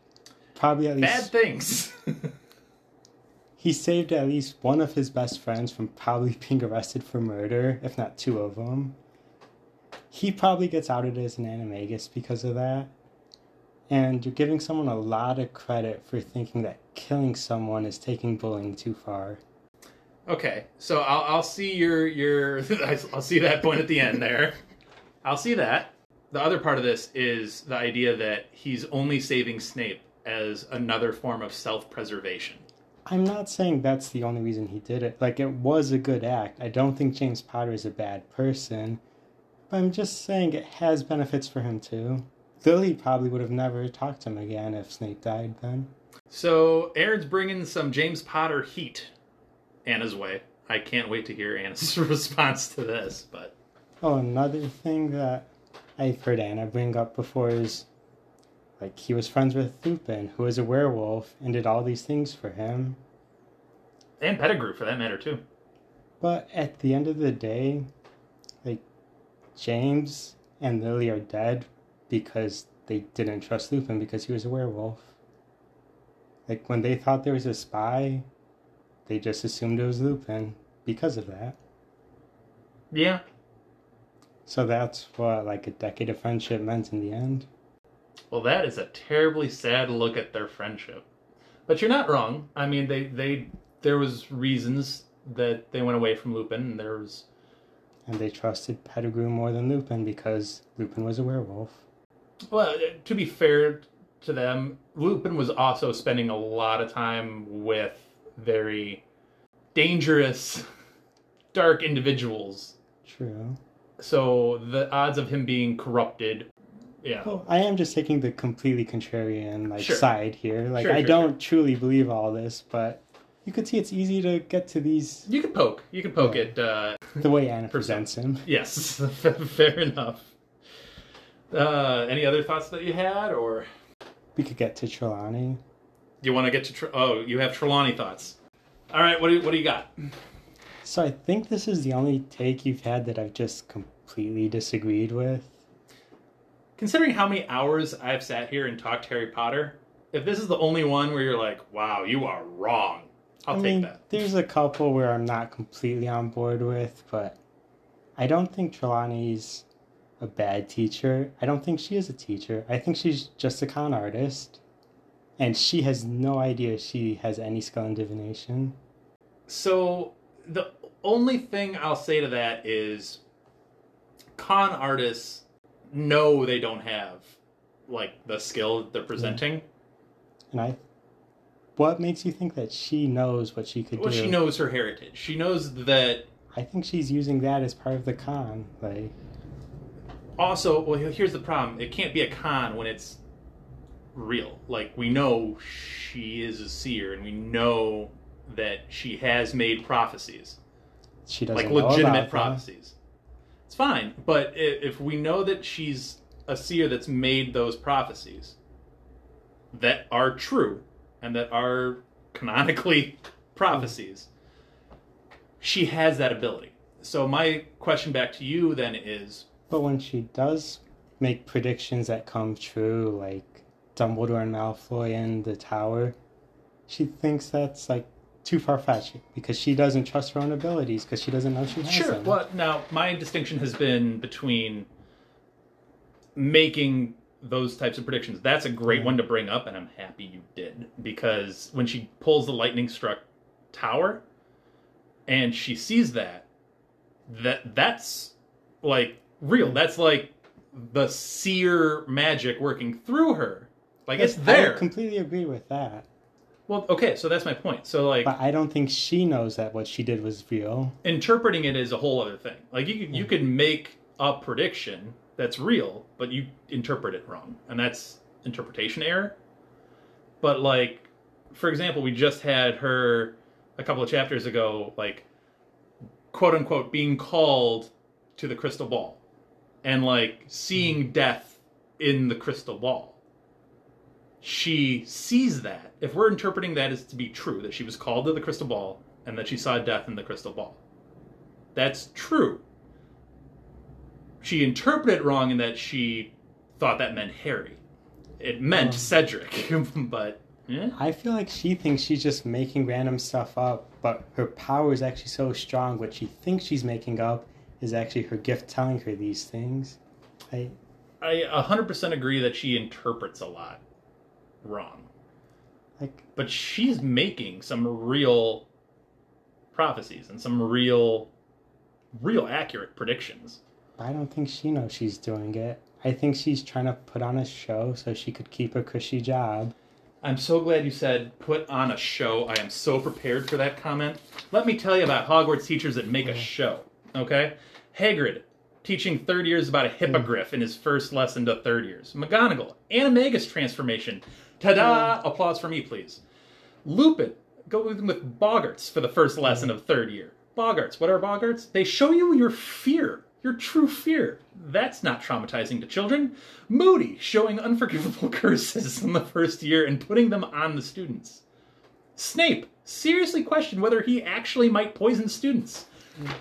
Probably at least. Bad things. he saved at least one of his best friends from probably being arrested for murder, if not two of them. He probably gets outed as an animagus because of that. And you're giving someone a lot of credit for thinking that killing someone is taking bullying too far. Okay, so I'll, I'll see your your I'll see that point at the end there. I'll see that. The other part of this is the idea that he's only saving Snape as another form of self-preservation. I'm not saying that's the only reason he did it. Like, it was a good act. I don't think James Potter is a bad person. But I'm just saying it has benefits for him, too. Lily probably would have never talked to him again if Snape died then. So Aaron's bringing some James Potter heat Anna's way. I can't wait to hear Anna's response to this. But Oh, another thing that I've heard Anna bring up before is like he was friends with Lupin, who was a werewolf, and did all these things for him. and Pettigrew for that matter too. But at the end of the day, like James and Lily are dead because they didn't trust Lupin because he was a werewolf. Like when they thought there was a spy, they just assumed it was Lupin because of that. Yeah. So that's what like a decade of friendship meant in the end. Well, that is a terribly sad look at their friendship. But you're not wrong. I mean, they they there was reasons that they went away from Lupin, and there was And they trusted Pettigrew more than Lupin because Lupin was a werewolf. well, uh, to be fair to them, Lupin was also spending a lot of time with very dangerous, dark individuals. True. So the odds of him being corrupted, yeah. Well, I am just taking the completely contrarian like Sure. side here. Like Sure, I sure, don't truly believe all this, but you could see it's easy to get to these You could poke. You could poke Yeah. it. Uh, the way Anna presents him. yes, fair enough. Uh, any other thoughts that you had, or We could get to Trelawney. Do you want to get to? Oh, you have Trelawney thoughts. All right, what do what do you got? So I think this is the only take you've had that I've just completely disagreed with. Considering how many hours I've sat here and talked Harry Potter, if this is the only one where you're like, "Wow, you are wrong," I'll I take mean, that. there's a couple where I'm not completely on board with, but I don't think Trelawney's a bad teacher. I don't think she is a teacher. I think she's just a con artist. And she has no idea she has any skill in divination. So the only thing I'll say to that is, con artists know they don't have like the skill that they're presenting. And I what makes you think that she knows what she could Well, do? Well, she knows her heritage. She knows that I think she's using that as part of the con. Like also well here's the problem it can't be a con when it's real. Like we know she is a seer and we know that she has made prophecies. She doesn't like legitimate prophecies. It's fine but if we know that she's a seer that's made those prophecies that are true and that are canonically prophecies she has that ability. So my question back to you then is But when she does make predictions that come true, like Dumbledore and Malfoy in the tower, she thinks that's like too far fetched because she doesn't trust her own abilities because she doesn't know she has Sure. them. Well, now my distinction has been between making those types of predictions. That's a great one to bring up, and I'm happy you did because when she pulls the lightning struck tower, and she sees that, that that's like real. That's like the seer magic working through her. Like it's there. I completely agree with that. well, okay, so that's my point. So like But I don't think she knows that what she did was real. interpreting it is a whole other thing. Like you you could make a prediction that's real, but you interpret it wrong, and that's interpretation error. But like, for example, we just had her a couple of chapters ago, like quote unquote being called to the crystal ball, and like seeing hmm. death in the crystal ball. She sees that. If we're interpreting that as to be true, that she was called to the crystal ball and that she saw death in the crystal ball, that's true. She interpreted it wrong in that she thought that meant Harry. It meant Oh. Cedric, but yeah. I feel like she thinks she's just making random stuff up, but her power is actually so strong. What she thinks she's making up is actually her gift telling her these things. I, I 100% agree that she interprets a lot wrong. like But she's making some real prophecies and some real, real accurate predictions. I don't think she knows she's doing it. I think she's trying to put on a show so she could keep a cushy job. I'm so glad you said put on a show. I am so prepared for that comment. Let me tell you about Hogwarts teachers that make a show. Okay? Hagrid teaching third years about a hippogriff in his first lesson to third years. McGonagall, animagus transformation. Ta-da! Applause for me, please. Lupin, go with, with Boggarts for the first lesson mm-hmm. of third year. Boggarts, what are Boggarts? They show you your fear, your true fear. That's not traumatizing to children. Moody, showing unforgivable curses in the first year and putting them on the students. Snape, seriously questioned whether he actually might poison students. Mm.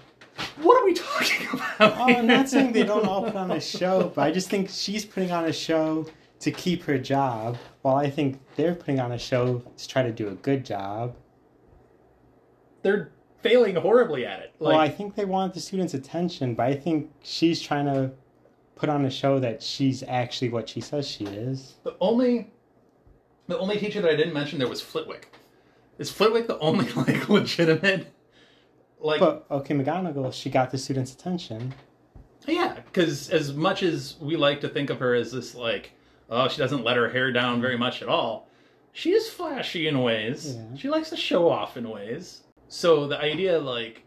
What are we talking about? Oh, I'm not saying they don't all put on a show, but I just think she's putting on a show to keep her job, while I think they're putting on a show to try to do a good job. they're failing horribly at it. Like, well, I think they want the students' attention, but I think she's trying to put on a show that she's actually what she says she is. the only the only teacher that I didn't mention there was Flitwick. Is Flitwick the only like legitimate like But okay, McGonagall, she got the students' attention. Yeah, because as much as we like to think of her as this, like, oh, she doesn't let her hair down very much at all, she is flashy in ways. Yeah. She likes to show off in ways. So the idea, like,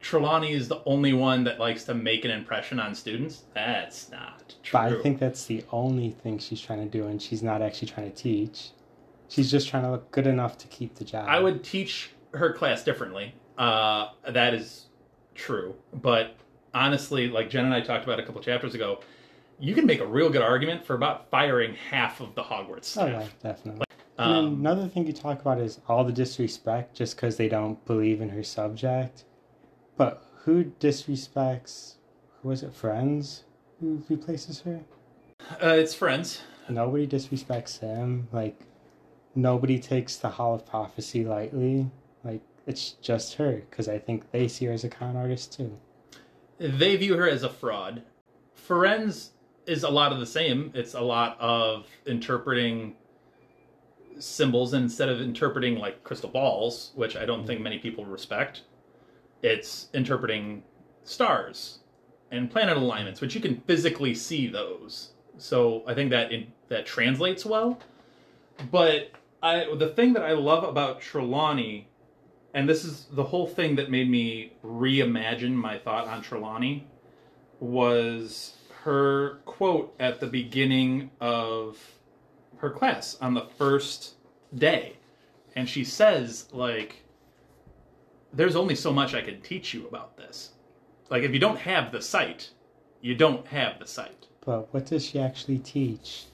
Trelawney is the only one that likes to make an impression on students, that's not true. But I think that's the only thing she's trying to do, and she's not actually trying to teach. She's just trying to look good enough to keep the job. I would teach her class differently. Uh, that is true. But honestly, like Jen and I talked about a couple chapters ago, you can make a real good argument for about firing half of the Hogwarts staff. Oh, yeah, definitely. then Um, another thing you talk about is all the disrespect just because they don't believe in her subject. But who disrespects, who was it, Firenze? Who replaces her? uh, it's Firenze. Nobody disrespects him. Like, nobody takes the Hall of Prophecy lightly. Like, it's just her because I think they see her as a con artist too. They view her as a fraud. Firenze is a lot of the same. It's a lot of interpreting symbols and instead of interpreting like crystal balls, which I don't mm-hmm. think many people respect. It's interpreting stars and planet alignments, which you can physically see those. So I think that in, that translates well. But I the thing that I love about Trelawney, and this is the whole thing that made me reimagine my thought on Trelawney, was her quote at the beginning of her class on the first day. And she says, like, there's only so much I can teach you about this. Like, if you don't have the sight, you don't have the sight. But what does she actually teach?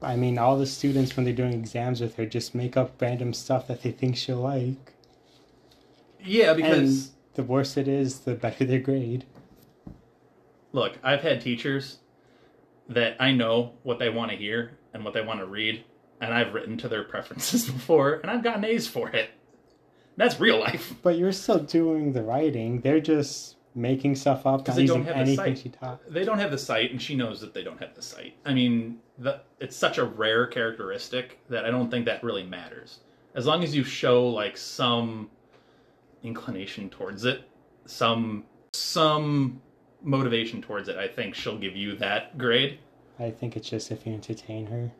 I mean, all the students, when they're doing exams with her, just make up random stuff that they think she'll like. Yeah, because and the worse it is, the better their grade. Look, I've had teachers that I know what they want to hear and what they want to read, and I've written to their preferences before, and I've gotten A's for it. That's real life. But you're still doing the writing. They're just making stuff up, 'Cause not they don't have the anything sight. she taught. They don't have the sight, and she knows that they don't have the sight. I mean, the, it's such a rare characteristic that I don't think that really matters. As long as you show like some inclination towards it, some some motivation towards it, I think she'll give you that grade. I think it's just if you entertain her.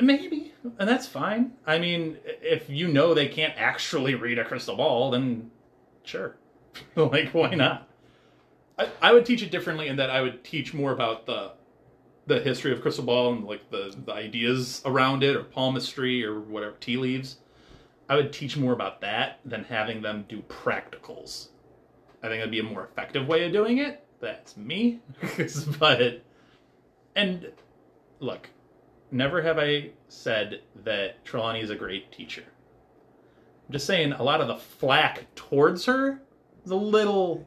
Maybe, and that's fine. I mean, if you know they can't actually read a crystal ball, then sure. like, why mm-hmm. not? I, I would teach it differently in that I would teach more about the the history of crystal ball and like the, the ideas around it or palmistry or whatever tea leaves. I would teach more about that than having them do practicals. I think that'd be a more effective way of doing it. That's me. but and look, never have I said that Trelawney is a great teacher. I'm just saying a lot of the flack towards her is a little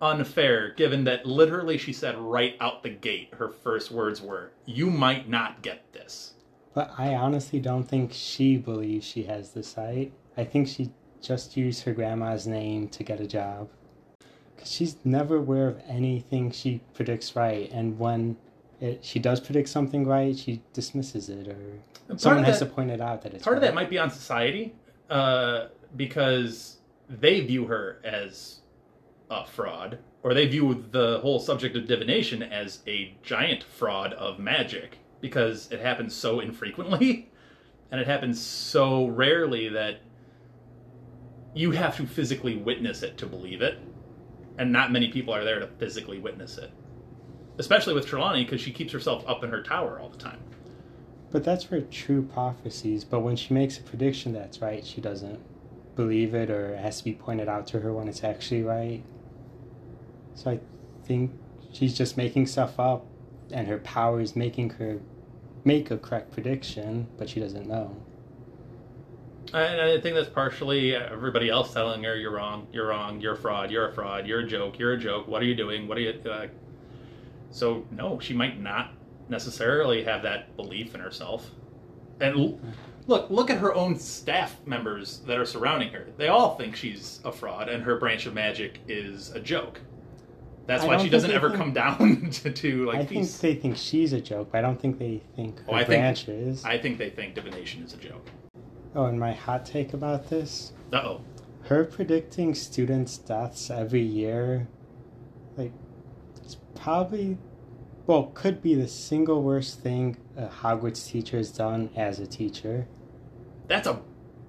unfair, given that literally she said right out the gate, her first words were, You might not get this. But I honestly don't think she believes she has the sight. I think she just used her grandma's name to get a job. Because she's never aware of anything she predicts right. And when it, she does predict something right, she dismisses it or And someone part of has to point it out that it's Part of that might be on society, uh, because they view her as a fraud, or they view the whole subject of divination as a giant fraud of magic, because it happens so infrequently, and it happens so rarely that you have to physically witness it to believe it, and not many people are there to physically witness it. Especially with Trelawney, because she keeps herself up in her tower all the time. But that's for true prophecies. But when she makes a prediction that's right, she doesn't believe it or it has to be pointed out to her when it's actually right. So I think she's just making stuff up and her power is making her make a correct prediction, but she doesn't know. And I think that's partially everybody else telling her you're wrong, you're wrong, you're a fraud, you're a fraud, you're a joke, you're a joke. What are you doing? What are you? Uh... So no, she might not necessarily have that belief in herself. And look look at her own staff members that are surrounding her. They all think she's a fraud, and her branch of magic is a joke. That's I why she doesn't ever think- come down to, to like I think they think she's a joke, but I don't think they think her Oh, I think- is. I think they think divination is a joke. Oh, and my hot take about this: Uh oh. her predicting students' deaths every year, like, it's probably, well, could be the single worst thing a Hogwarts teacher has done as a teacher. That's a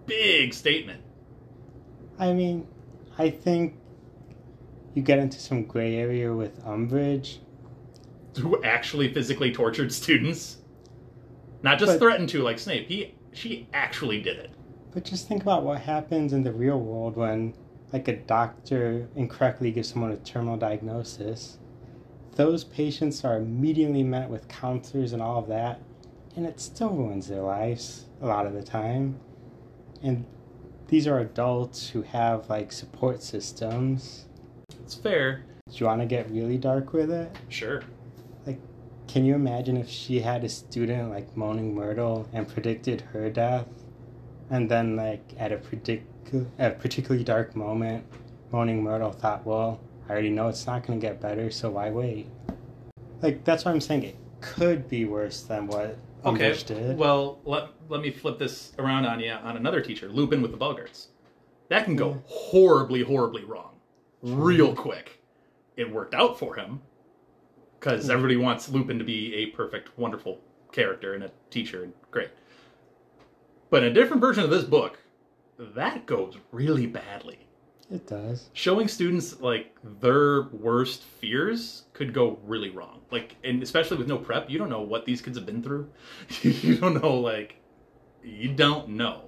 big statement. I mean, I think you get into some gray area with Umbridge. Who actually physically tortured students? Not just But- threatened to like Snape. He she actually did it. But just think about what happens in the real world when, like, a doctor incorrectly gives someone a terminal diagnosis. Those patients are immediately met with counselors and all of that, and it still ruins their lives a lot of the time. And these are adults who have, like, support systems. It's fair. Do you want to get really dark with it? Sure. Can you imagine if she had a student like Moaning Myrtle and predicted her death, and then like at a predic a particularly dark moment, Moaning Myrtle thought, "Well, I already know it's not going to get better, so why wait?" Like that's what I'm saying. It could be worse than what Okay. Umbridge did. Well, let let me flip this around on you on another teacher, Lupin with the Boggarts. That can go mm. horribly, horribly wrong, mm. real quick. It worked out for him because everybody wants Lupin to be a perfect, wonderful character and a teacher, and great. But in a different version of this book, that goes really badly. it does. Showing students like their worst fears could go really wrong. Like, and especially with no prep, you don't know what these kids have been through. you don't know, like, you don't know.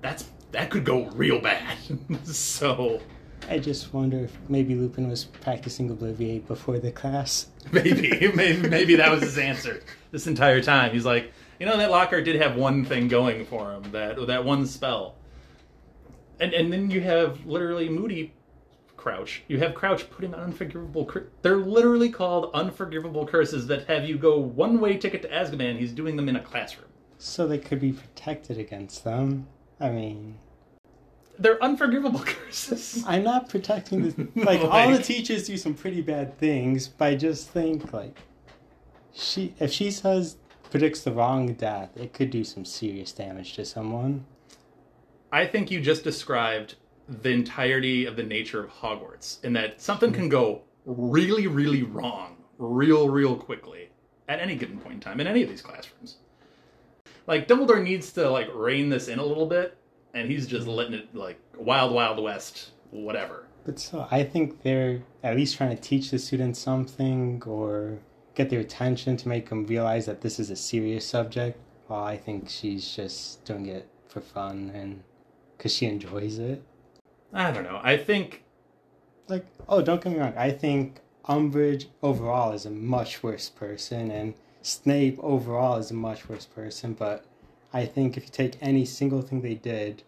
That's that could go real bad. so I just wonder if maybe Lupin was practicing Obliviate before the class. maybe, maybe, maybe that was his answer this entire time. He's like, you know, that Lockhart did have one thing going for him that that one spell. And and then you have literally Moody Crouch. You have Crouch putting unforgivable. Cur- They're literally called unforgivable curses that have you go one way ticket to Azkaban. He's doing them in a classroom. So they could be protected against them. I mean, They're unforgivable curses. I'm not protecting the like all Like- the teachers do some pretty bad things, but I just think like she if she says predicts the wrong death, it could do some serious damage to someone. I think you just described the entirety of the nature of Hogwarts, in that something can go really, really wrong, real, real quickly at any given point in time in any of these classrooms. Like Dumbledore needs to like rein this in a little bit, and he's just letting it like wild, wild west, whatever. But so I think they're at least trying to teach the students something or get their attention to make them realize that this is a serious subject. Well, I think she's just doing it for fun and because she enjoys it. I don't know. I think like oh don't get me wrong i think umbridge overall is a much worse person and snape overall is a much worse person but i think if you take any single thing they did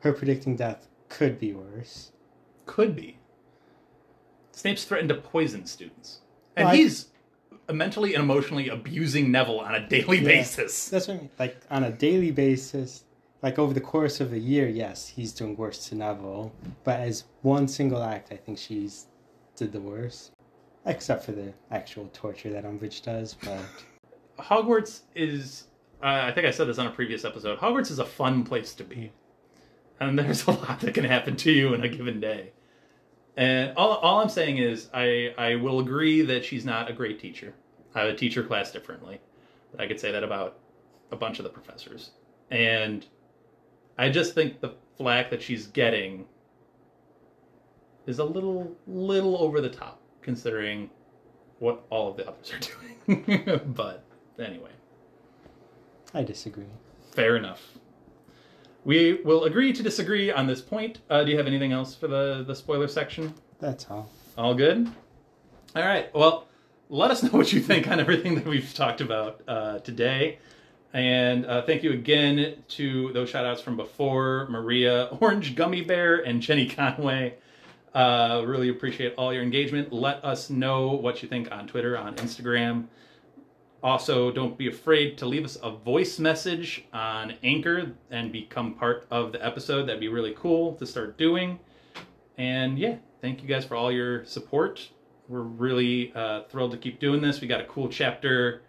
her predicting death could be worse could be. Snape's threatened to poison students, and Well, I- he's mentally and emotionally abusing Neville on a daily Yeah. basis. that's what I mean. like on a daily basis like over the course of a year yes he's doing worse to neville but as one single act i think she's did the worst except for the actual torture that umbridge does but Hogwarts is. Uh, I think I said this on a previous episode. Hogwarts is a fun place to be, and there's a lot that can happen to you in a given day. And all, all I'm saying is, I I will agree that she's not a great teacher. I would teach her class differently. But I could say that about a bunch of the professors, and I just think the flack that she's getting is a little little over the top, considering what all of the others are doing. but anyway, i disagree fair enough. We will agree to disagree on this point. Uh, do you have anything else for the, the spoiler section? that's all All good? All right. Well, let us know what you think on everything that we've talked about uh, today. And uh, thank you again to those shout outs from before Maria, Orange Gummy Bear, and Jenny Conway. Uh, really appreciate all your engagement. Let us know what you think on Twitter, on Instagram. Also, don't be afraid to leave us a voice message on Anchor and become part of the episode. That'd be really cool to start doing. And yeah, thank you guys for all your support. We're really uh, thrilled to keep doing this. We got a cool chapter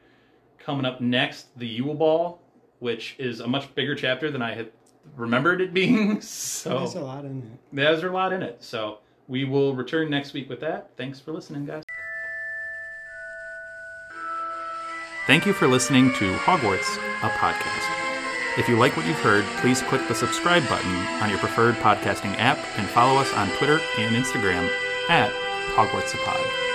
coming up next, the Yule Ball, which is a much bigger chapter than I had remembered it being. So There's a lot in it. there's a lot in it. So we will return next week with that. Thanks for listening, guys. Thank you for listening to Hogwarts, a podcast. If you like what you've heard, please click the subscribe button on your preferred podcasting app and follow us on Twitter and Instagram at Hogwarts a Pod.